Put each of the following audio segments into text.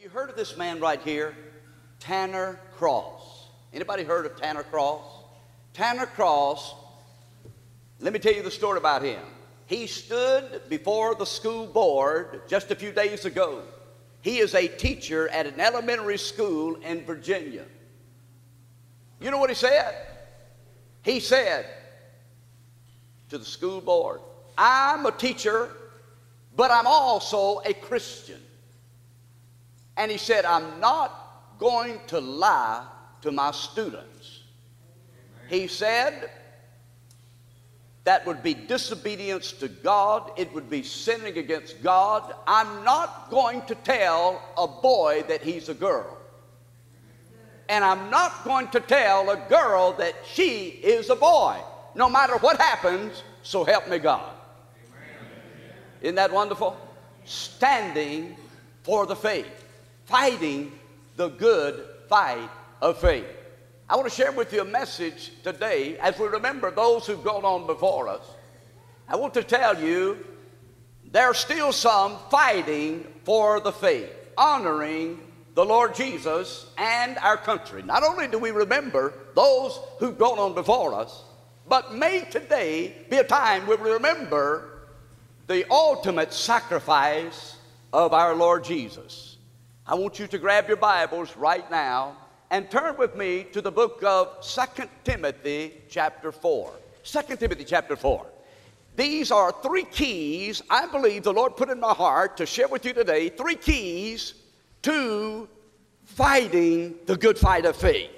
You heard of this man right here? Tanner Cross. Anybody heard of Tanner Cross? Tanner Cross, let me tell you the story about him. He stood before the school board just a few days ago. He is a teacher at an elementary school in Virginia. You know what he said? He said to the school board, I'm a teacher, but I'm also a Christian. And he said, I'm not going to lie to my students. He said, that would be disobedience to God. It would be sinning against God. I'm not going to tell a boy that he's a girl. And I'm not going to tell a girl that she is a boy. No matter what happens, so help me God. Isn't that wonderful? Standing for the faith, fighting the good fight of faith. I want to share with you a message today as we remember those who've gone on before us. I want to tell you there are still some fighting for the faith, honoring the Lord Jesus and our country. Not only do we remember those who've gone on before us, but may today be a time where we remember the ultimate sacrifice of our Lord Jesus. I want you to grab your Bibles right now and turn with me to the book of Second Timothy, chapter 4. 2 Timothy, chapter 4. These are three keys I believe the Lord put in my heart to share with you today. Three keys to fighting the good fight of faith.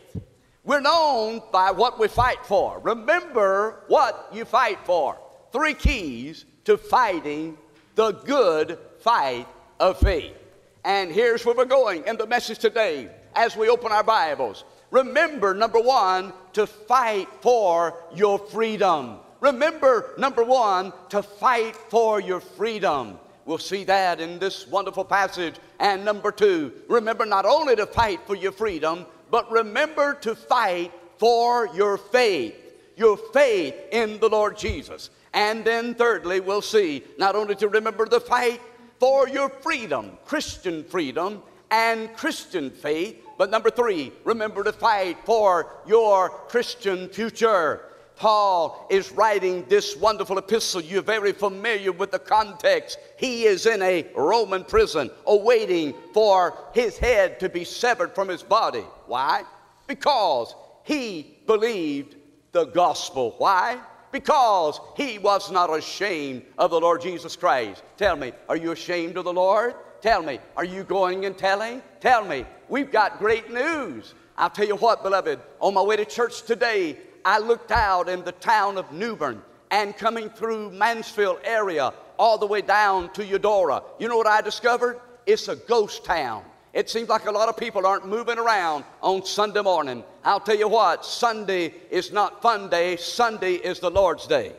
We're known by what we fight for. Remember what you fight for. Three keys to fighting the good fight of faith. And here's where we're going in the message today as we open our Bibles. Remember, number one, to fight for your freedom. Remember, number one, to fight for your freedom. We'll see that in this wonderful passage. And number two, remember not only to fight for your freedom, but remember to fight for your faith, your faith in the Lord Jesus. And then, thirdly, we'll see not only to remember the fight for your freedom, Christian freedom, and Christian faith. But number three, remember to fight for your Christian future. Paul is writing this wonderful epistle. You're very familiar with the context. He is in a Roman prison awaiting for his head to be severed from his body. Why? Because he believed the gospel. Why? Because he was not ashamed of the Lord Jesus Christ. Tell me, are you ashamed of the Lord? Tell me, are you going and telling? Tell me, we've got great news. I'll tell you what, beloved, on my way to church today, I looked out in the town of Newborn and coming through Mansfield area all the way down to Eudora. You know what I discovered? It's a ghost town. It seems like a lot of people aren't moving around on Sunday morning. I'll tell you what, Sunday is not fun day, Sunday is the Lord's day.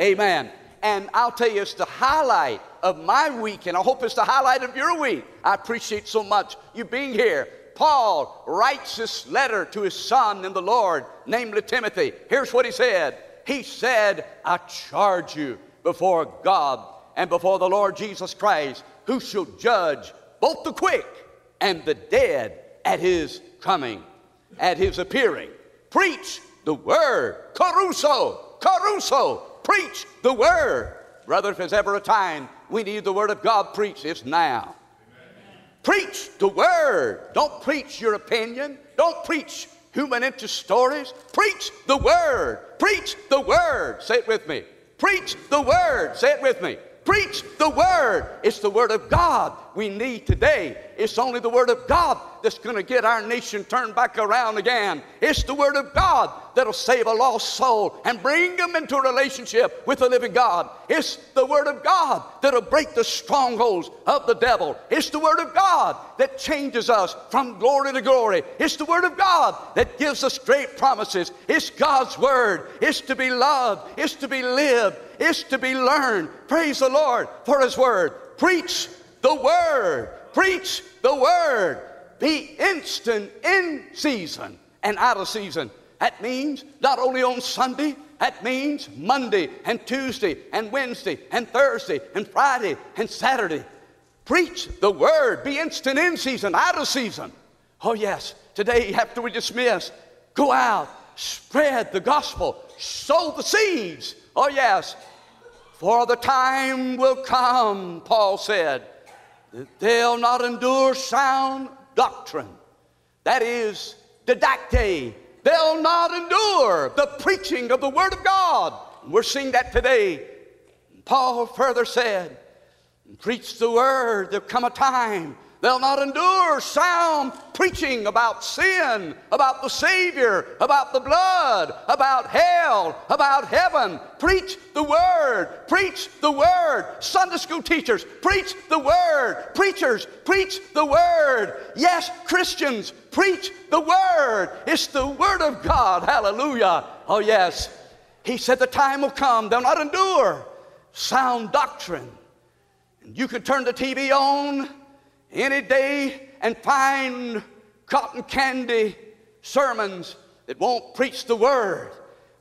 Amen. Amen. And I'll tell you, it's the highlight of my week, and I hope it's the highlight of your week. I appreciate so much you being here. Paul writes this letter to his son in the Lord, namely Timothy. Here's what he said He said, I charge you before God and before the Lord Jesus Christ, who shall judge both the quick and the dead at his coming, at his appearing. Preach the word. Kerusso, Kerusso, preach the word. Brother, if there's ever a time we need the word of God preached, it's now. Preach the word. Don't preach your opinion. Don't preach human interest stories. Preach the word. Preach the word. Say it with me. Preach the word. Say it with me. Preach the word. It's the word of God we need today. It's only the word of God that's going to get our nation turned back around again. It's the word of God that'll save a lost soul and bring them into a relationship with the living God. It's the word of God that'll break the strongholds of the devil. It's the word of God that changes us from glory to glory. It's the word of God that gives us great promises. It's God's word. It's to be loved. It's to be lived is to be learned. Praise the Lord for His Word. Preach the Word. Preach the Word. Be instant in season and out of season. That means not only on Sunday, that means Monday and Tuesday and Wednesday and Thursday and Friday and Saturday. Preach the word. Be instant in season, out of season. Oh, yes. Today, after we dismiss, go out, spread the gospel, sow the seeds. Oh, yes. For the time will come, Paul said, they'll not endure sound doctrine. That is, didacte. They'll not endure the preaching of the Word of God. We're seeing that today. Paul further said, Preach the Word. There'll come a time They'll not endure sound preaching about sin, about the Savior, about the blood, about hell, about heaven. Preach the Word. Preach the Word. Sunday school teachers, preach the Word. Preachers, preach the Word. Yes, Christians, preach the Word. It's the Word of God. Hallelujah. Oh, yes. He said the time will come, they'll not endure sound doctrine. And you can turn the TV on any day and find cotton candy sermons that won't preach the word.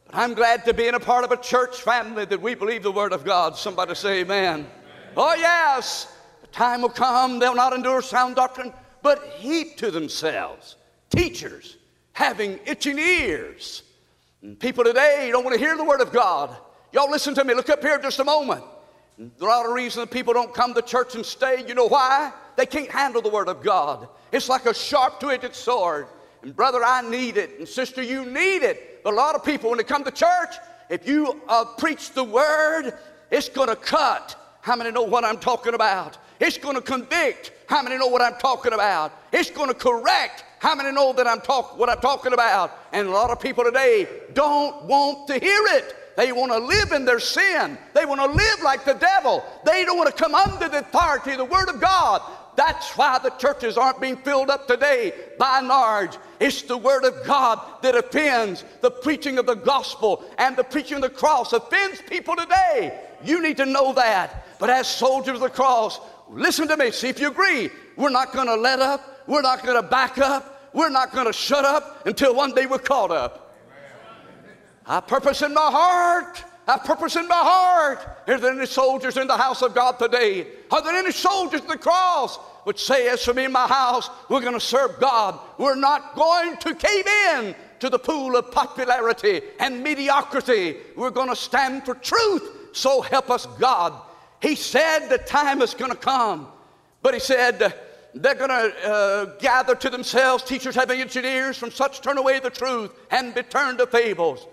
But I'm glad to be in a part of a church family that we believe the word of God. Somebody say amen. amen. Oh, yes, the time will come, they'll not endure sound doctrine, but heap to themselves teachers having itching ears. And people today don't want to hear the word of God. Y'all listen to me. Look up here just a moment. There are a reasons people don't come to church and stay. You know why? They can't handle the Word of God. It's like a sharp two edged sword. And brother, I need it. And sister, you need it. But a lot of people, when they come to church, if you uh, preach the Word, it's going to cut. How many know what I'm talking about? It's going to convict. How many know what I'm talking about? It's going to correct. How many know that I'm talk what I'm talking about? And a lot of people today don't want to hear it. They want to live in their sin. They want to live like the devil. They don't want to come under the authority of the Word of God. That's why the churches aren't being filled up today by and large. It's the Word of God that offends. The preaching of the gospel and the preaching of the cross offends people today. You need to know that. But as soldiers of the cross, listen to me, see if you agree. We're not going to let up, we're not going to back up, we're not going to shut up until one day we're caught up. I purpose in my heart. I purpose in my heart. Are there any soldiers in the house of God today? Are there any soldiers in the cross which say, as for me and my house, we're going to serve God. We're not going to cave in to the pool of popularity and mediocrity. We're going to stand for truth. So help us God. He said the time is going to come. But he said, they're going to uh, gather to themselves teachers having ears from such turn away the truth and be turned to fables.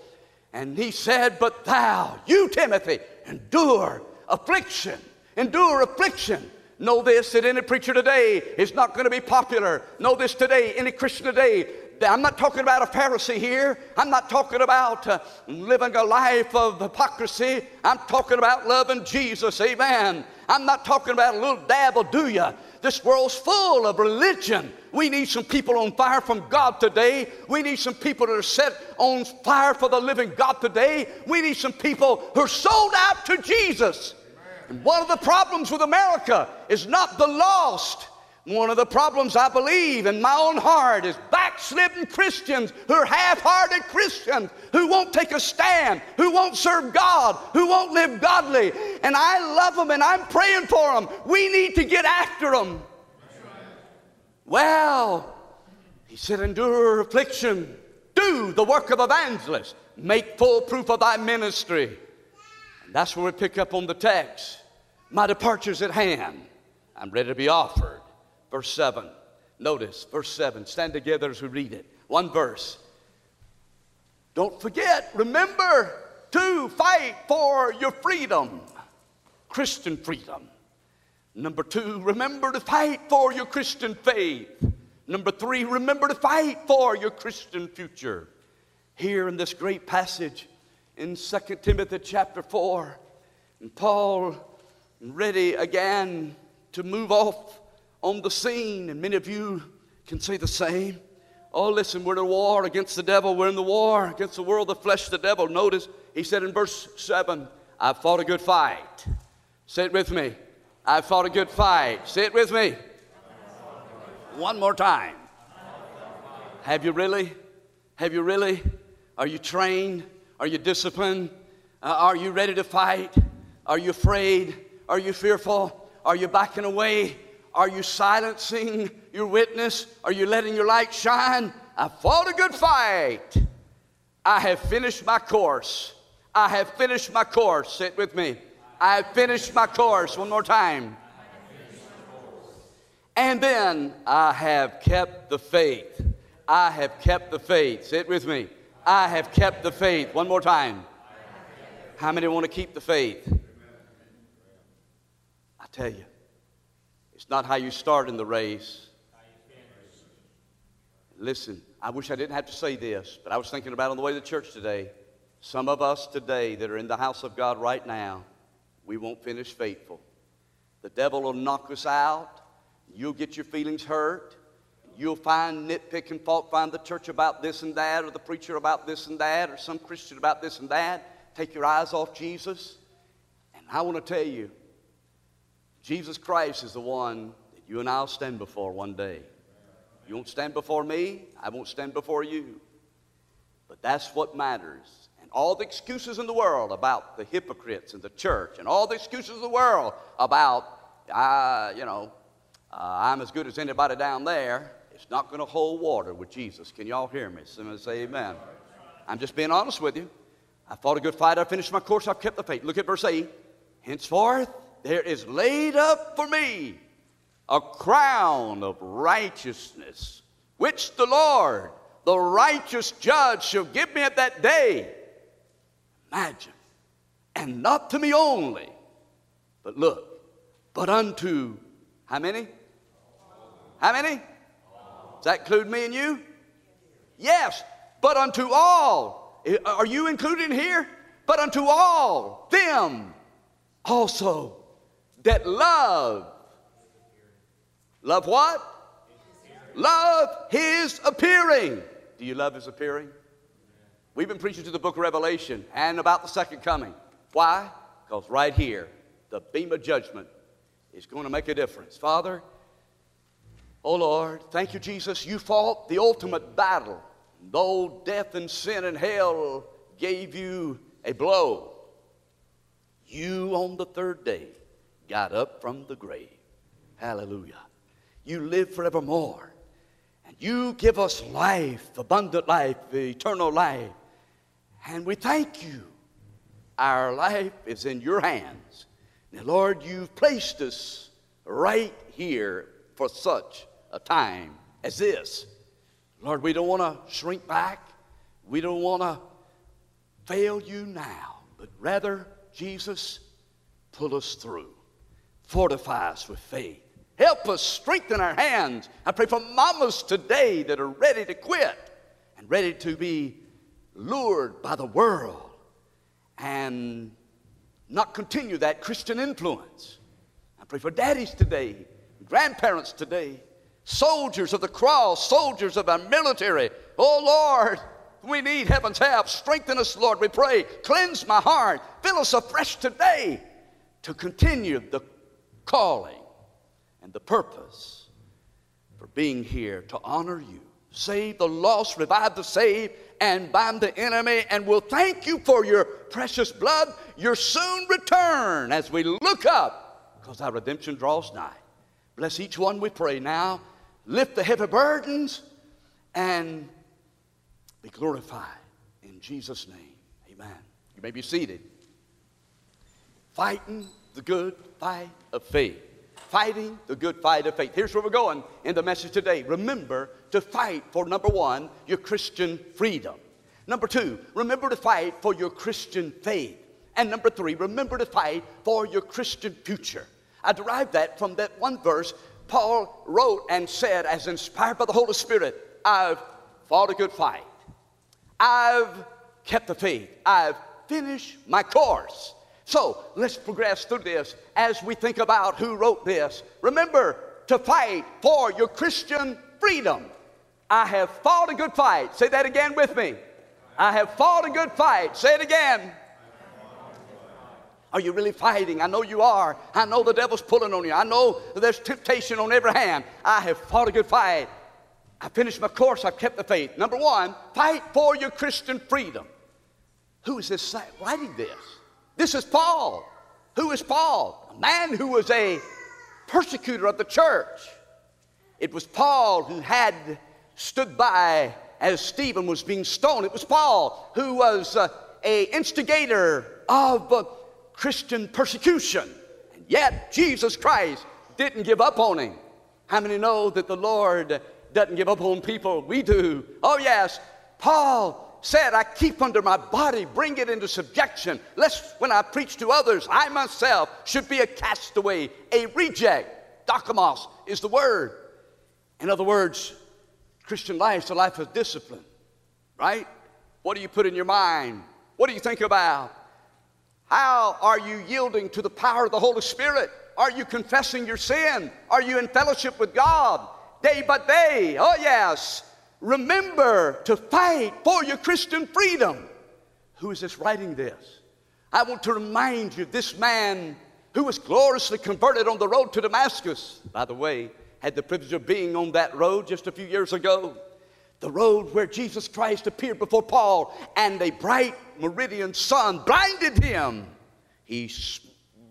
And he said, But thou, you Timothy, endure affliction. Endure affliction. Know this that any preacher today is not going to be popular. Know this today, any Christian today. I'm not talking about a Pharisee here. I'm not talking about uh, living a life of hypocrisy. I'm talking about loving Jesus. Amen. I'm not talking about a little dabble, do you? This world's full of religion. We need some people on fire from God today. We need some people that are set on fire for the living God today. We need some people who are sold out to Jesus. And one of the problems with America is not the lost. One of the problems I believe in my own heart is backslidden Christians who are half hearted Christians who won't take a stand, who won't serve God, who won't live godly. And I love them and I'm praying for them. We need to get after them. Well, he said, endure affliction, do the work of evangelist, make full proof of thy ministry. That's where we pick up on the text. My departure's at hand. I'm ready to be offered. Verse 7. Notice, verse 7. Stand together as we read it. One verse. Don't forget, remember to fight for your freedom, Christian freedom. Number two, remember to fight for your Christian faith. Number three, remember to fight for your Christian future. Here in this great passage in 2 Timothy chapter 4, and Paul ready again to move off on the scene, and many of you can say the same. Oh, listen, we're in a war against the devil. We're in the war against the world, the flesh, the devil. Notice he said in verse 7, I've fought a good fight. Say it with me. I've fought a good fight. Say it with me. One more time. Have you really? Have you really? Are you trained? Are you disciplined? Uh, are you ready to fight? Are you afraid? Are you fearful? Are you backing away? Are you silencing your witness? Are you letting your light shine? I fought a good fight. I have finished my course. I have finished my course. Sit with me. I have finished my course. One more time. And then I have kept the faith. I have kept the faith. Sit with me. I have kept the faith. One more time. How many want to keep the faith? I tell you, it's not how you start in the race. Listen, I wish I didn't have to say this, but I was thinking about on the way to church today. Some of us today that are in the house of God right now, we won't finish faithful. The devil will knock us out. You'll get your feelings hurt. You'll find nitpicking fault, find the church about this and that, or the preacher about this and that, or some Christian about this and that. Take your eyes off Jesus. And I want to tell you, Jesus Christ is the one that you and I'll stand before one day. You won't stand before me, I won't stand before you. But that's what matters. And all the excuses in the world about the hypocrites in the church, and all the excuses in the world about, uh, you know, uh, I'm as good as anybody down there, it's not going to hold water with Jesus. Can y'all hear me? Somebody say amen. I'm just being honest with you. I fought a good fight. I finished my course. I've kept the faith. Look at verse 8. Henceforth, there is laid up for me a crown of righteousness, which the Lord, the righteous judge, shall give me at that day. Imagine. And not to me only, but look, but unto how many? How many? That include me and you? Yes, but unto all. Are you included here? But unto all them also that love. Love what? Love his appearing. Do you love his appearing? We've been preaching to the book of Revelation and about the second coming. Why? Because right here, the bema judgment is going to make a difference. Father, oh Lord, thank you, Jesus. You fought the ultimate battle. Though death and sin and hell gave you a blow, you on the third day got up from the grave. Hallelujah. You live forevermore. And you give us life, abundant life, eternal life. And we thank you. Our life is in your hands. Now, Lord, you've placed us right here for such a time as this. Lord, we don't want to shrink back. We don't want to fail you now, but rather, Jesus, pull us through. Fortify us with faith. Help us strengthen our hands. I pray for mamas today that are ready to quit and ready to be lured by the world and not continue that Christian influence. I pray for daddies today, grandparents today, soldiers of the cross, soldiers of our military. Oh Lord, we need heaven's help. Strengthen us, Lord, we pray. Cleanse my heart. Fill us afresh today to continue the calling and the purpose for being here to honor you. Save the lost, revive the saved, and bind the enemy. And we'll thank you for your precious blood, your soon return as we look up, because our redemption draws nigh. Bless each one, we pray now. Lift the heavy burdens and be glorified. In Jesus' name, amen. You may be seated. Fighting the good fight of faith. Fighting the good fight of faith. Here's where we're going in the message today. Remember to fight for number one, your Christian freedom. Number two, remember to fight for your Christian faith. And number three, remember to fight for your Christian future. I derived that from that one verse Paul wrote and said, as inspired by the Holy Spirit, I've fought a good fight. I've kept the faith. I've finished my course. So let's progress through this as we think about who wrote this. Remember to fight for your Christian freedom. I have fought a good fight. Say that again with me. I have fought a good fight. Say it again. Are you really fighting? I know you are. I know the devil's pulling on you. I know there's temptation on every hand. I have fought a good fight. I finished my course. I've kept the faith. Number one, fight for your Christian freedom. Who is this writing this? This is Paul. Who is Paul? A man who was a persecutor of the church. It was Paul who had stood by as Stephen was being stoned. It was Paul who was uh, a instigator of uh, Christian persecution. And yet Jesus Christ didn't give up on him. How many know that the Lord doesn't give up on people? We do. Oh yes, Paul said, I keep under my body, bring it into subjection, lest when I preach to others, I myself should be a castaway, a reject. Dokimos is the word. In other words, Christian life is a life of discipline, right? What do you put in your mind? What do you think about? How are you yielding to the power of the Holy Spirit? Are you confessing your sin? Are you in fellowship with God day by day? Oh, yes. Remember to fight for your Christian freedom. Who is this writing this? I want to remind you this man who was gloriously converted on the road to Damascus, by the way, had the privilege of being on that road just a few years ago. The road where Jesus Christ appeared before Paul and a bright meridian sun blinded him. He,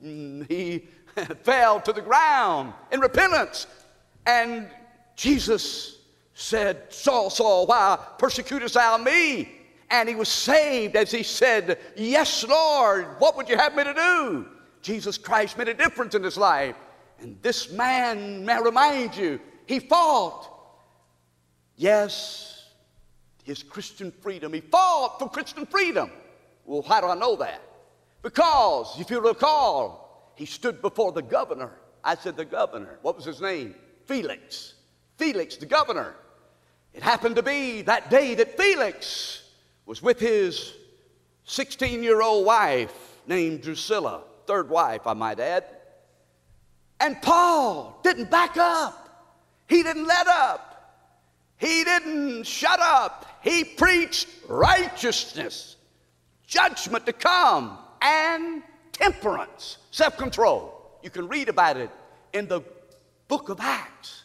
mm, he fell to the ground in repentance. And Jesus said, Saul, Saul, why persecutest thou me? And he was saved as he said, Yes, Lord, what would you have me to do? Jesus Christ made a difference in his life. And this man, may I remind you, he fought. Yes, his Christian freedom. He fought for Christian freedom. Well, how do I know that? Because, if you recall, he stood before the governor. I said the governor. What was his name? Felix. Felix, the governor. It happened to be that day that Felix was with his 16 year old wife named Drusilla, third wife, I might add. And Paul didn't back up, he didn't let up, he didn't shut up. He preached righteousness, judgment to come, and temperance, self control. You can read about it in the book of Acts.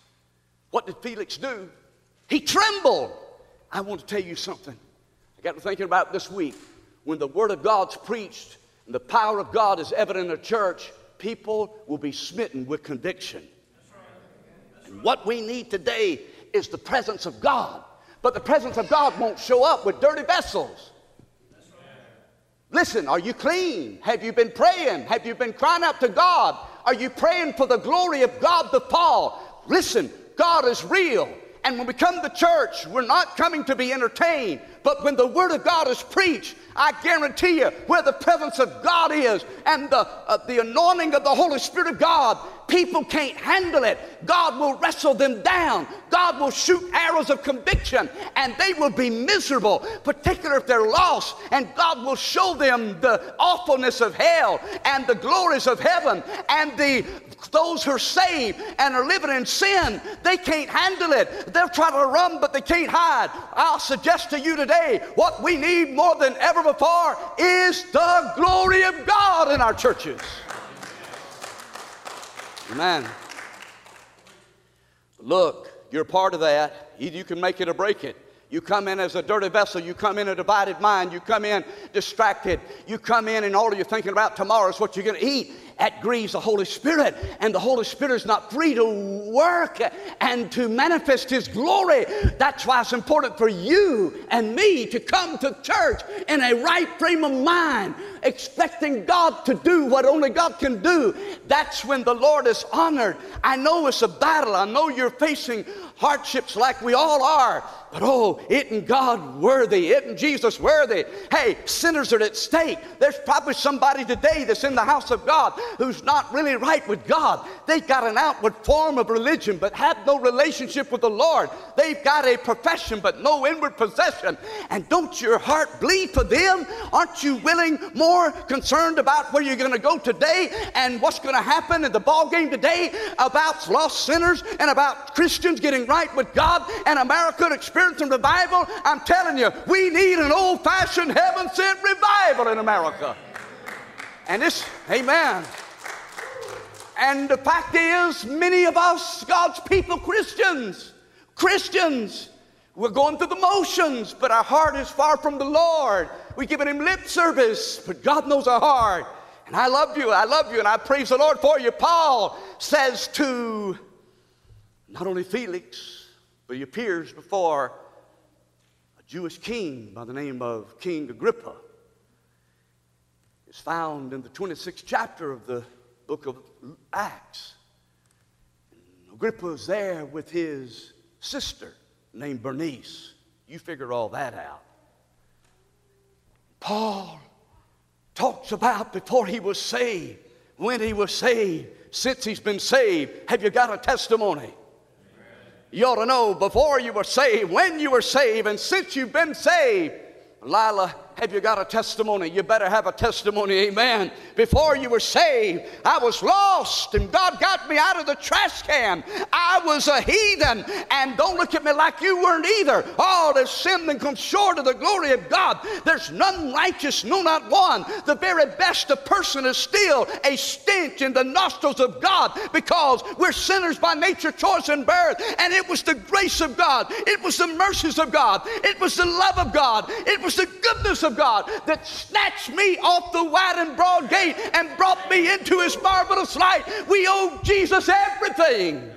What did Felix do? He trembled. I want to tell you something. I got to thinking about this week. When the Word of God's preached and the power of God is evident in a church, people will be smitten with conviction. And what we need today is the presence of God. But the presence of God won't show up with dirty vessels. Listen, are you clean? Have you been praying? Have you been crying out to God? Are you praying for the glory of God to fall? Listen, God is real. And when we come to church, we're not coming to be entertained, but when the Word of God is preached, I guarantee you, where the presence of God is and the, uh, the anointing of the Holy Spirit of God, people can't handle it. God will wrestle them down. God will shoot arrows of conviction and they will be miserable, particularly if they're lost. And God will show them the awfulness of hell and the glories of heaven and the those who are saved and are living in sin, they can't handle it. They'll try to run, but they can't hide. I'll suggest to you today what we need more than ever before is the glory of God in our churches. Amen. Look, you're part of that. Either you can make it or break it. You come in as a dirty vessel. You come in a divided mind. You come in distracted. You come in and all you're thinking about tomorrow is what you're going to eat that grieves the Holy Spirit, and the Holy Spirit is not free to work and to manifest His glory. That's why it's important for you and me to come to church in a right frame of mind, expecting God to do what only God can do. That's when the Lord is honored. I know it's a battle, I know you're facing hardships like we all are. But oh, isn't God worthy? Isn't Jesus worthy? Hey, sinners are at stake. There's probably somebody today that's in the house of God who's not really right with God. They've got an outward form of religion, but have no relationship with the Lord. They've got a profession, but no inward possession. And don't your heart bleed for them? Aren't you willing, more concerned about where you're going to go today and what's going to happen in the ball game today about lost sinners and about Christians getting right with God and America experiencing revival, I'm telling you, we need an old fashioned heaven sent revival in America. And this, amen. And the fact is, many of us, God's people, Christians, Christians, we're going through the motions, but our heart is far from the Lord. We're giving Him lip service, but God knows our heart. And I love you, I love you, and I praise the Lord for you. Paul says to not only Felix, but he appears before a Jewish king by the name of King Agrippa. It's found in the 26th chapter of the book of Acts. Agrippa was there with his sister named Bernice. You figure all that out. Paul talks about before he was saved, when he was saved, since he's been saved. Have you got a testimony? You ought to know before you were saved, when you were saved, and since you've been saved. Lila have you got a testimony? You better have a testimony, amen. Before you were saved, I was lost and God got me out of the trash can. I was a heathen, and don't look at me like you weren't either. All have sinned and come short of the glory of God. There's none righteous, no, not one. The very best of person is still a stench in the nostrils of God because we're sinners by nature, choice, and birth. And it was the grace of God, it was the mercies of God, it was the love of God, it was the goodness of God that snatched me off the wide and broad gate and brought me into his marvelous light. We owe Jesus everything.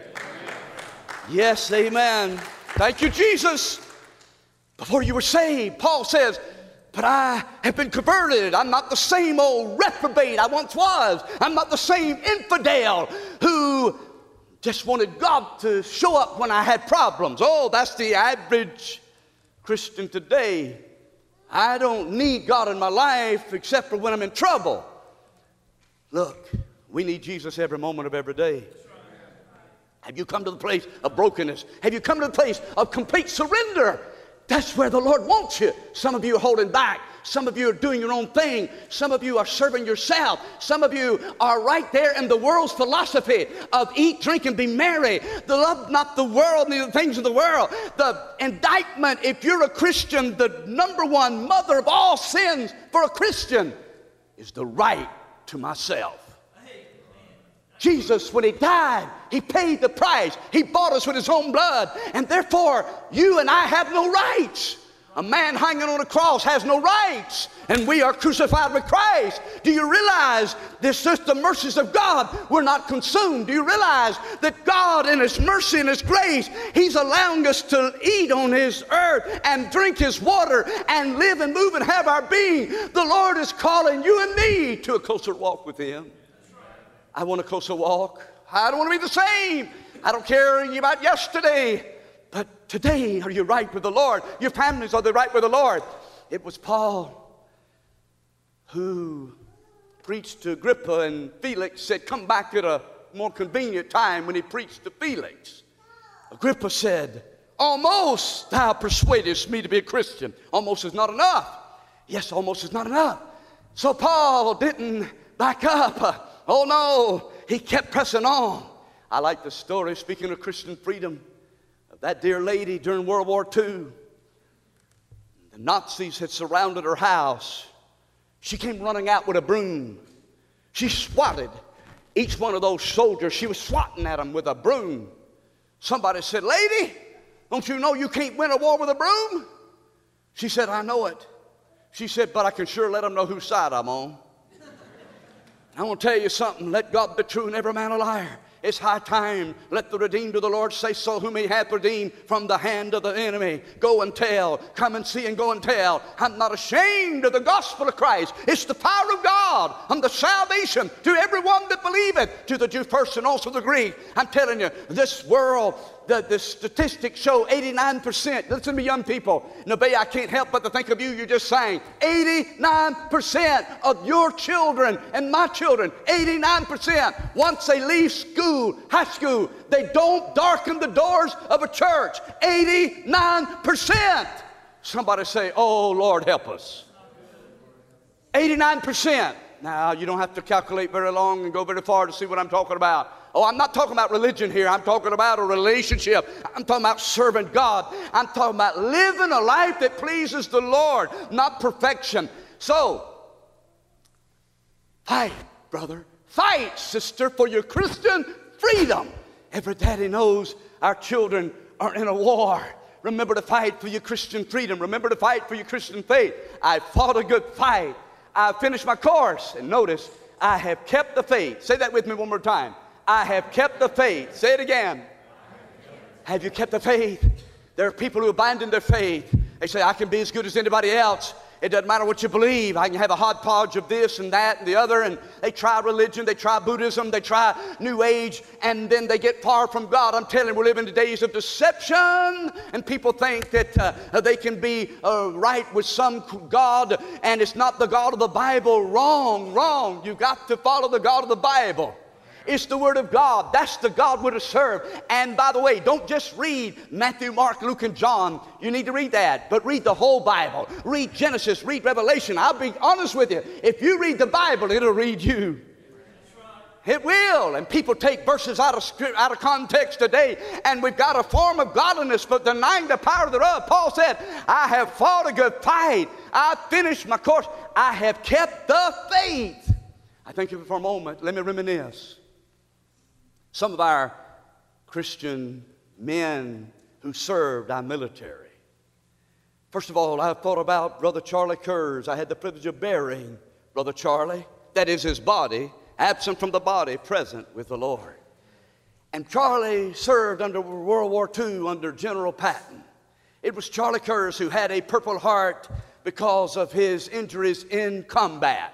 Yes, amen. Thank you, Jesus. Before you were saved, Paul says, but I have been converted. I'm not the same old reprobate I once was. I'm not the same infidel who just wanted God to show up when I had problems. Oh, that's the average Christian today. I don't need God in my life except for when I'm in trouble. Look, we need Jesus every moment of every day. Have you come to the place of brokenness? Have you come to the place of complete surrender? That's where the Lord wants you. Some of you are holding back. Some of you are doing your own thing. Some of you are serving yourself. Some of you are right there in the world's philosophy of eat, drink, and be merry. The love not the world, neither the things of the world. The indictment, if you're a Christian, the number one mother of all sins for a Christian is the right to myself. Jesus, when He died, He paid the price. He bought us with His own blood. And therefore, you and I have no rights. A man hanging on a cross has no rights, and we are crucified with Christ. Do you realize this is the mercies of God? We're not consumed. Do you realize that God, in His mercy and His grace, He's allowing us to eat on His earth and drink His water and live and move and have our being? The Lord is calling you and me to a closer walk with Him. I want a closer walk. I don't want to be the same. I don't care about yesterday. But today, are you right with the Lord? Your families, are they right with the Lord? It was Paul who preached to Agrippa, and Felix said, Come back at a more convenient time when he preached to Felix. Agrippa said, Almost thou persuadest me to be a Christian. Almost is not enough. Yes, almost is not enough. So Paul didn't back up. Oh no, he kept pressing on. I like the story, speaking of Christian freedom that dear lady during World War II. The Nazis had surrounded her house. She came running out with a broom. She swatted each one of those soldiers. She was swatting at them with a broom. Somebody said, Lady, don't you know you can't win a war with a broom? She said, I know it. She said, but I can sure let them know whose side I'm on. I want to tell you something. Let God be true and every man a liar. It's high time. Let the redeemed of the Lord say so, whom he hath redeemed from the hand of the enemy. Go and tell. Come and see and go and tell. I'm not ashamed of the gospel of Christ. It's the power of God and the salvation to everyone that believeth, to the Jew first and also the Greek. I'm telling you, this world the, the statistics show 89%. Listen to me, young people. Nobody, I can't help but to think of you. You're just sang 89% of your children and my children, 89%, once they leave school, high school, they don't darken the doors of a church. 89%. Somebody say, Oh, Lord, help us. 89%. Now, you don't have to calculate very long and go very far to see what I'm talking about. Oh, I'm not talking about religion here. I'm talking about a relationship. I'm talking about serving God. I'm talking about living a life that pleases the Lord, not perfection. So, fight, brother. Fight, sister, for your Christian freedom. Every daddy knows our children are in a war. Remember to fight for your Christian freedom. Remember to fight for your Christian faith. I fought a good fight. I finished my course. And notice, I have kept the faith. Say that with me one more time. I have kept the faith. Say it again. Have you kept the faith? There are people who abandon their faith. They say, I can be as good as anybody else. It doesn't matter what you believe. I can have a hodgepodge of this and that and the other. And they try religion, they try Buddhism, they try New Age, and then they get far from God. I'm telling you, we're living in the days of deception, and people think that uh, they can be uh, right with some God, and it's not the God of the Bible. Wrong, wrong. You've got to follow the God of the Bible. It's the Word of God. That's the God we're to serve. And by the way, don't just read Matthew, Mark, Luke, and John. You need to read that, but read the whole Bible. Read Genesis, read Revelation. I'll be honest with you. If you read the Bible, it'll read you. It will. And people take verses out of, script, out of context today, and we've got a form of godliness, but denying the power thereof. Paul said, I have fought a good fight. I finished my course. I have kept the faith. I of it for a moment. Let me reminisce. Some of our Christian men who served our military. First of all, I thought about Brother Charlie Kurz. I had the privilege of burying Brother Charlie. That is his body, absent from the body, present with the Lord. And Charlie served under World War II under General Patton. It was Charlie Kurz who had a Purple Heart because of his injuries in combat.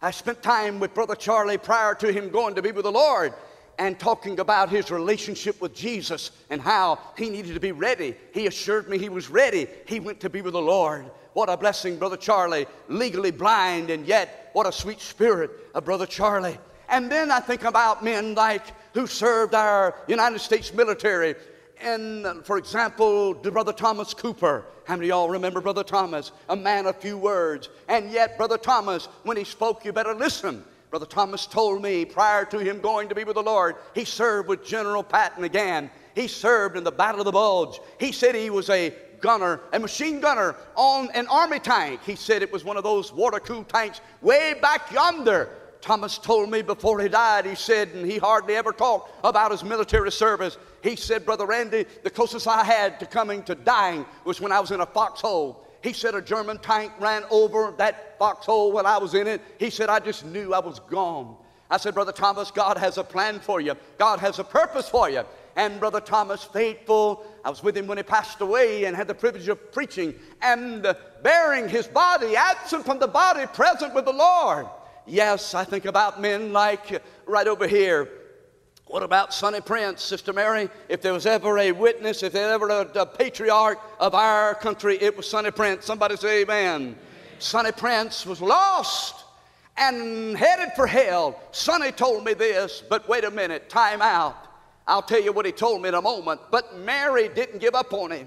I spent time with Brother Charlie prior to him going to be with the Lord and talking about his relationship with Jesus and how he needed to be ready. He assured me he was ready. He went to be with the Lord. What a blessing, Brother Charlie, legally blind, and yet what a sweet spirit of Brother Charlie. And then I think about men like who served our United States military. And for example, Brother Thomas Cooper. How many of y'all remember Brother Thomas? A man of few words. And yet, Brother Thomas, when he spoke, you better listen. Brother Thomas told me prior to him going to be with the Lord, he served with General Patton again. He served in the Battle of the Bulge. He said he was a gunner, a machine gunner on an army tank. He said it was one of those water cooled tanks way back yonder. Thomas told me before he died, he said, and he hardly ever talked about his military service. He said, Brother Randy, the closest I had to coming to dying was when I was in a foxhole. He said a German tank ran over that foxhole when I was in it. He said, I just knew I was gone. I said, Brother Thomas, God has a plan for you. God has a purpose for you. And Brother Thomas, faithful, I was with him when he passed away and had the privilege of preaching and bearing his body, absent from the body, present with the Lord. Yes, I think about men like right over here what about Sonny Prince, Sister Mary? If there was ever a witness, if there ever a, a patriarch of our country, it was Sonny Prince. Somebody say amen. Sonny Prince was lost and headed for hell. Sonny told me this, but wait a minute, time out. I'll tell you what he told me in a moment. But Mary didn't give up on him.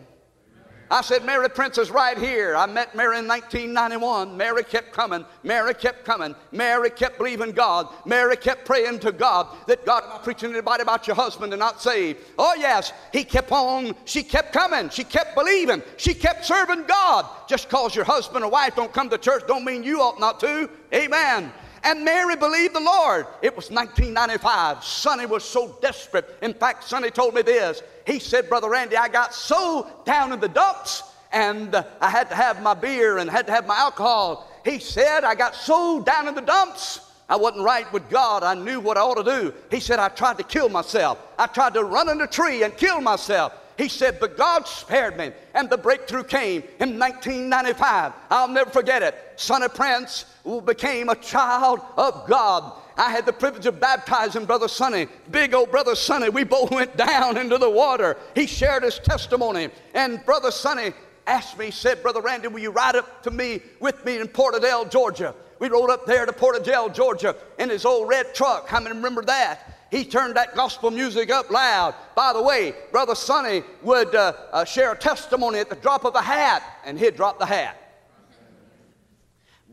I said, Mary Prince is right here. I met Mary in 1991. Mary kept coming. Mary kept coming. Mary kept believing God. Mary kept praying to God that God not preaching to anybody about your husband and not saved. Oh, yes, he kept on. She kept coming. She kept believing. She kept serving God. Just because your husband or wife don't come to church don't mean you ought not to. Amen. And Mary believed the Lord. It was 1995. Sonny was so desperate. In fact, Sonny told me this. He said, Brother Randy, I got so down in the dumps and I had to have my beer and had to have my alcohol. He said, I got so down in the dumps. I wasn't right with God. I knew what I ought to do. He said, I tried to kill myself. I tried to run in a tree and kill myself. He said, But God spared me, and the breakthrough came in 1995. I'll never forget it. Sonny Prince became a child of God. I had the privilege of baptizing Brother Sonny, big old Brother Sonny. We both went down into the water. He shared his testimony, and Brother Sonny asked me, said, Brother Randy, will you ride up to me with me in Porterdale, Georgia? We rode up there to Porterdale, Georgia in his old red truck. How many remember that? He turned that gospel music up loud. By the way, Brother Sonny would uh, uh, share a testimony at the drop of a hat, and he'd drop the hat.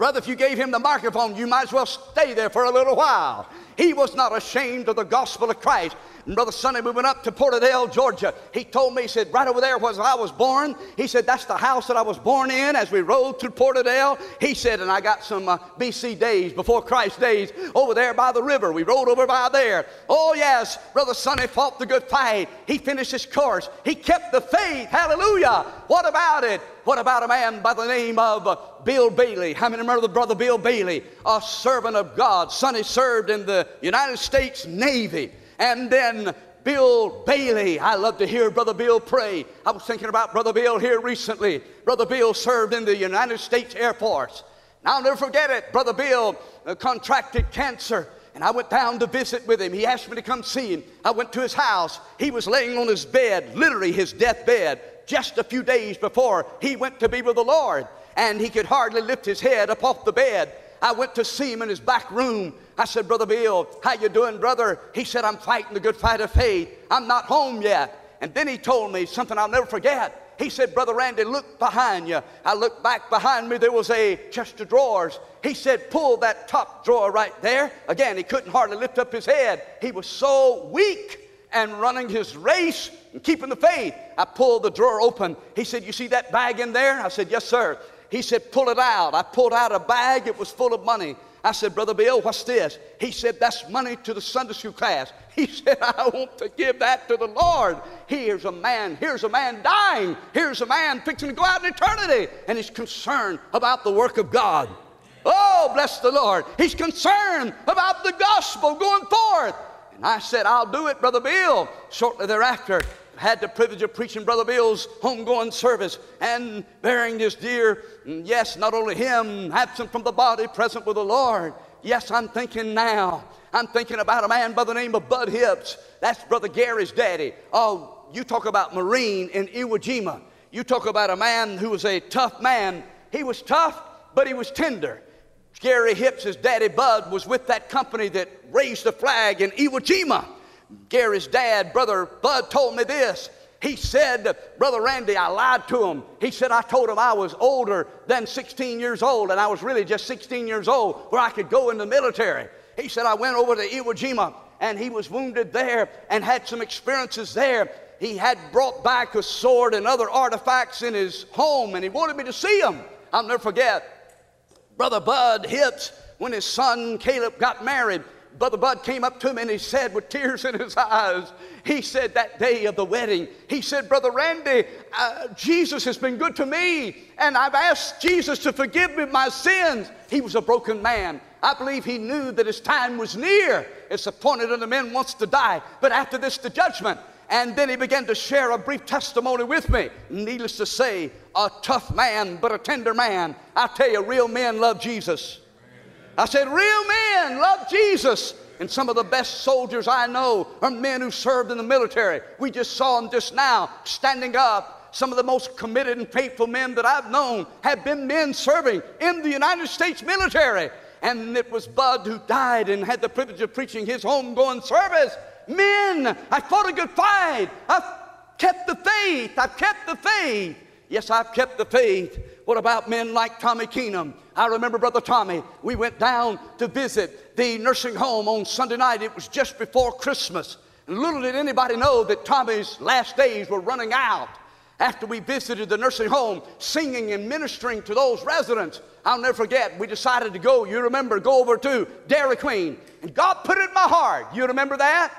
Brother, if you gave him the microphone, you might as well stay there for a little while. He was not ashamed of the gospel of Christ. And Brother Sonny, we went up to Porterdale, Georgia. He told me, he said, right over there was I was born. He said, that's the house that I was born in as we rode through Porterdale. He said, and I got some uh, BC days, before Christ days, over there by the river. We rode over by there. Oh, yes, Brother Sonny fought the good fight. He finished his course. He kept the faith. Hallelujah. What about it? What about a man by the name of Bill Bailey. How many remember the brother Bill Bailey? A servant of God. Sonny served in the United States Navy. And then Bill Bailey. I love to hear Brother Bill pray. I was thinking about Brother Bill here recently. Brother Bill served in the United States Air Force. Now, I'll never forget it. Brother Bill uh, contracted cancer, and I went down to visit with him. He asked me to come see him. I went to his house. He was laying on his bed, literally his deathbed, just a few days before he went to be with the Lord. And he could hardly lift his head up off the bed. I went to see him in his back room. I said, Brother Bill, how you doing, brother? He said, I'm fighting the good fight of faith. I'm not home yet. And then he told me something I'll never forget. He said, Brother Randy, look behind you. I looked back behind me, there was a chest of drawers. He said, pull that top drawer right there. Again, he couldn't hardly lift up his head. He was so weak and running his race and keeping the faith. I pulled the drawer open. He said, You see that bag in there? I said, Yes, sir. He said, Pull it out. I pulled out a bag, it was full of money. I said, Brother Bill, what's this? He said, That's money to the Sunday school class. He said, I want to give that to the Lord. Here's a man, here's a man dying. Here's a man fixing to go out in eternity. And he's concerned about the work of God. Oh, bless the Lord. He's concerned about the gospel going forth. And I said, I'll do it, Brother Bill. Shortly thereafter, had the privilege of preaching Brother Bill's homegoing service and bearing this dear, yes, not only him, absent from the body, present with the Lord. Yes, I'm thinking now. I'm thinking about a man by the name of Bud Hibbs. That's Brother Gary's daddy. Oh, you talk about Marine in Iwo Jima. You talk about a man who was a tough man. He was tough, but he was tender. Gary Hibbs, daddy Bud, was with that company that raised the flag in Iwo Jima. Gary's dad, Brother Bud, told me this. He said, Brother Randy, I lied to him. He said, I told him I was older than 16 years old, and I was really just 16 years old where I could go in the military. He said, I went over to Iwo Jima, and he was wounded there and had some experiences there. He had brought back a sword and other artifacts in his home, and he wanted me to see them. I'll never forget. Brother Bud Hibbs, when his son Caleb got married, Brother Bud came up to him and he said, with tears in his eyes, he said that day of the wedding, he said, Brother Randy, uh, Jesus has been good to me, and I've asked Jesus to forgive me my sins. He was a broken man. I believe he knew that his time was near. It's appointed unto men once to die, but after this, the judgment. And then he began to share a brief testimony with me. Needless to say, a tough man, but a tender man. I tell you, real men love Jesus. I said, real men love Jesus. And some of the best soldiers I know are men who served in the military. We just saw them just now standing up. Some of the most committed and faithful men that I've known have been men serving in the United States military. And it was Bud who died and had the privilege of preaching his homegoing service. Men, I fought a good fight. I've kept the faith. I've kept the faith. Yes, I've kept the faith. What about men like Tommy Keenum? I remember Brother Tommy. We went down to visit the nursing home on Sunday night. It was just before Christmas. And little did anybody know that Tommy's last days were running out. After we visited the nursing home, singing and ministering to those residents, I'll never forget, we decided to go, you remember, go over to Dairy Queen. And God put it in my heart. You remember that?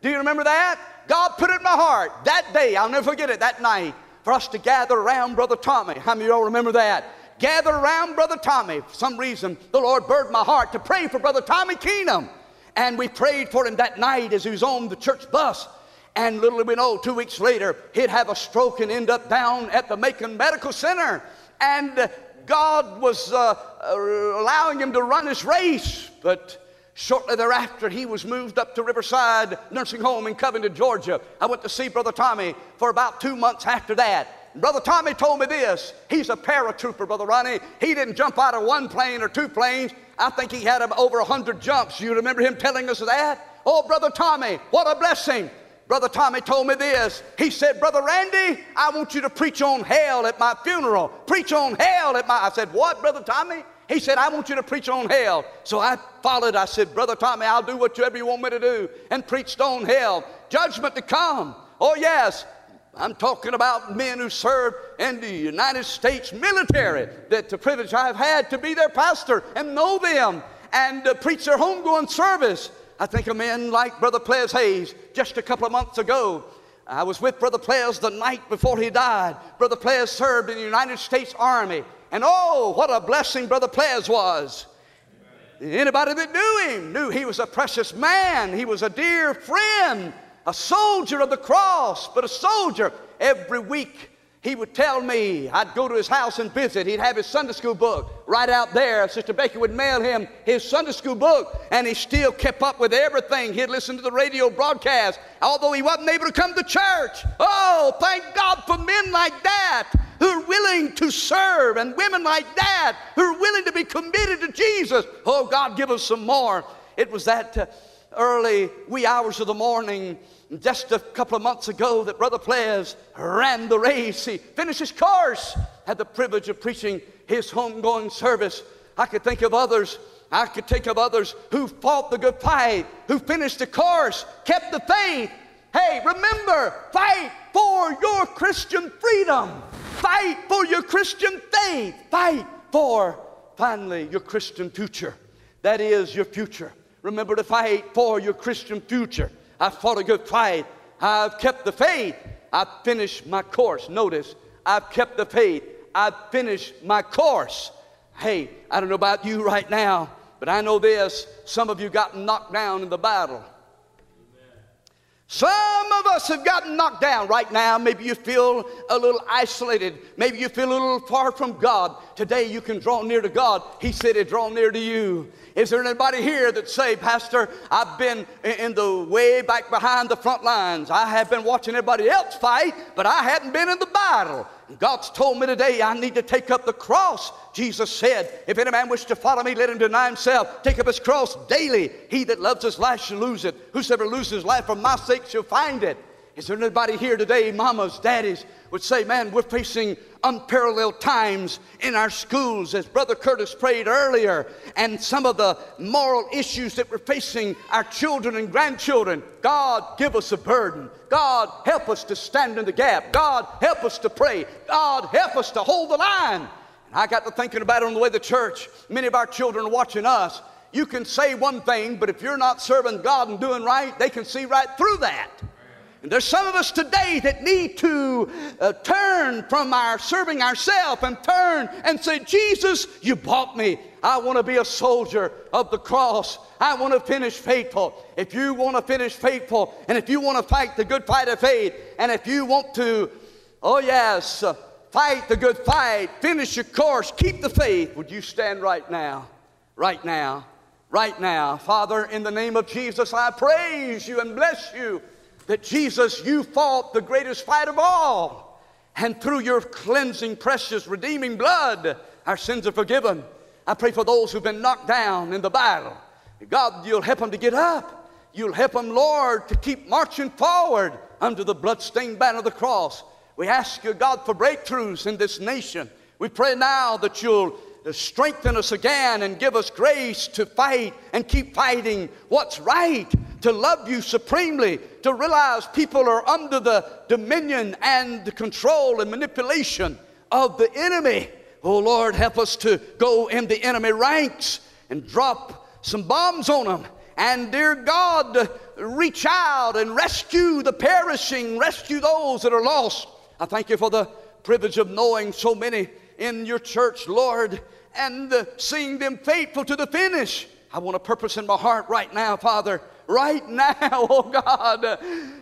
Do you remember that? God put it in my heart that day. I'll never forget it that night for us to gather around Brother Tommy. How many of y'all remember that? Gather around Brother Tommy. For some reason, the Lord burdened my heart to pray for Brother Tommy Keenum. And we prayed for him that night as he was on the church bus. And little did we know, two weeks later, he'd have a stroke and end up down at the Macon Medical Center. And God was uh, uh, allowing him to run his race. But Shortly thereafter, he was moved up to Riverside Nursing Home in Covington, Georgia. I went to see Brother Tommy for about two months after that. Brother Tommy told me this. He's a paratrooper, Brother Ronnie. He didn't jump out of one plane or two planes. I think he had over a hundred jumps. You remember him telling us that? Oh, Brother Tommy, what a blessing. Brother Tommy told me this. He said, Brother Randy, I want you to preach on hell at my funeral. Preach on hell at my. I said, What, Brother Tommy? He said, I want you to preach on hell. So I followed. I said, Brother Tommy, I'll do whatever you want me to do. And preached on hell. Judgment to come. Oh, yes. I'm talking about men who served in the United States military. That the privilege I've had to be their pastor and know them and uh, preach their homegoing service. I think of men like Brother Ples Hayes just a couple of months ago. I was with Brother Ples the night before he died. Brother Ples served in the United States Army And oh, what a blessing Brother Ples was. Anybody that knew him knew he was a precious man. He was a dear friend, a soldier of the cross, but a soldier every week he would tell me, I'd go to his house and visit. He'd have his Sunday school book right out there. Sister Becky would mail him his Sunday school book, and he still kept up with everything. He'd listen to the radio broadcast, although he wasn't able to come to church. Oh, thank God for men like that who are willing to serve, and women like that who are willing to be committed to Jesus. Oh, God, give us some more. It was that uh, early wee hours of the morning just a couple of months ago that Brother Ples ran the race. He finished his course, had the privilege of preaching his homegoing service. I could think of others. I could think of others who fought the good fight, who finished the course, kept the faith. Hey, remember, fight for your Christian freedom. Fight for your Christian faith. Fight for, finally, your Christian future. That is your future. Remember to fight for your Christian future. I've fought a good fight. I've kept the faith. I've finished my course. Notice, I've kept the faith. I've finished my course. Hey, I don't know about you right now, but I know this. Some of you got knocked down in the battle. Some of us have gotten knocked down right now. Maybe you feel a little isolated. Maybe you feel a little far from God. Today you can draw near to God. He said he draw near to you. Is there anybody here that say, Pastor, I've been in the way back behind the front lines. I have been watching everybody else fight, but I hadn't been in the battle. God's told me today I need to take up the cross. Jesus said, If any man wish to follow me, let him deny himself, take up his cross daily. He that loves his life shall lose it. Whosoever loses his life for my sake shall find it. Is there anybody here today, mamas, daddies, would say, Man, we're facing unparalleled times in our schools, as Brother Curtis prayed earlier, and some of the moral issues that we're facing our children and grandchildren. God, give us a burden. God, help us to stand in the gap. God, help us to pray. God, help us to hold the line. And I got to thinking about it on the way to church. Many of our children are watching us. You can say one thing, but if you're not serving God and doing right, they can see right through that. And there's some of us today that need to uh, turn from our serving ourselves and turn and say, Jesus, you bought me. I want to be a soldier of the cross. I want to finish faithful. If you want to finish faithful, and if you want to fight the good fight of faith, and if you want to, oh yes, uh, fight the good fight, finish your course, keep the faith, would you stand right now? Right now. Right now. Father, in the name of Jesus, I praise you and bless you that Jesus, you fought the greatest fight of all. And through your cleansing, precious, redeeming blood, our sins are forgiven. I pray for those who've been knocked down in the battle. God, you'll help them to get up. You'll help them, Lord, to keep marching forward under the bloodstained banner of the cross. We ask you, God, for breakthroughs in this nation. We pray now that you'll strengthen us again and give us grace to fight and keep fighting what's right, to love you supremely, to realize people are under the dominion and the control and manipulation of the enemy. Oh Lord, help us to go in the enemy ranks and drop some bombs on them. And dear God, reach out and rescue the perishing, rescue those that are lost. I thank you for the privilege of knowing so many in your church, Lord, and seeing them faithful to the finish. I want a purpose in my heart right now, Father, right now, oh God,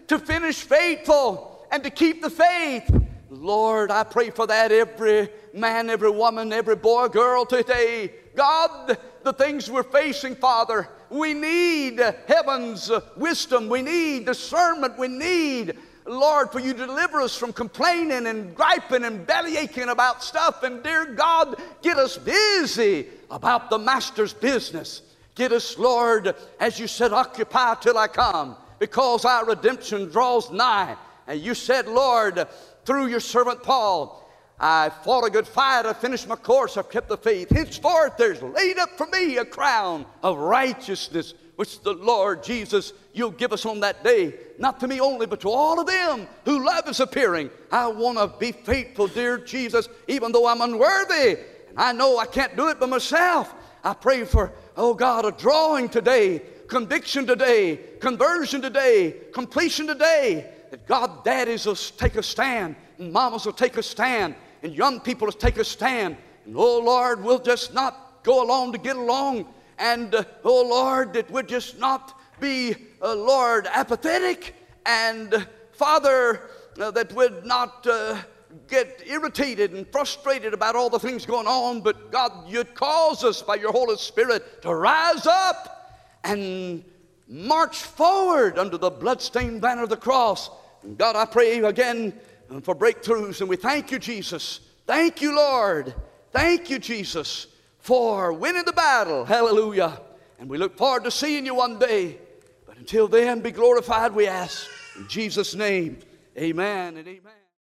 to finish faithful and to keep the faith. Lord, I pray for that every man, every woman, every boy, girl today. God, the things we're facing, Father, we need heaven's wisdom. We need discernment. We need Lord, for you to deliver us from complaining and griping and bellyaching about stuff. And dear God, get us busy about the Master's business. Get us, Lord, as you said, occupy till I come, because our redemption draws nigh. And you said, Lord, through your servant Paul, I fought a good fight, I finished my course, I've kept the faith. Henceforth, there's laid up for me a crown of righteousness which the Lord Jesus, you'll give us on that day, not to me only, but to all of them who love is appearing. I want to be faithful, dear Jesus, even though I'm unworthy. And I know I can't do it by myself. I pray for, oh God, a drawing today, conviction today, conversion today, completion today. That God, daddies will take a stand, and mamas will take a stand, and young people will take a stand. And oh Lord, we'll just not go along to get along. And uh, oh Lord, that we'll just not be, uh, Lord, apathetic. And uh, Father, uh, that we'd not uh, get irritated and frustrated about all the things going on. But God, you'd cause us by your Holy Spirit to rise up and march forward under the bloodstained banner of the cross. And God, I pray again for breakthroughs. And we thank you, Jesus. Thank you, Lord. Thank you, Jesus, for winning the battle. Hallelujah. And we look forward to seeing you one day. But until then, be glorified, we ask. In Jesus' name, amen and amen.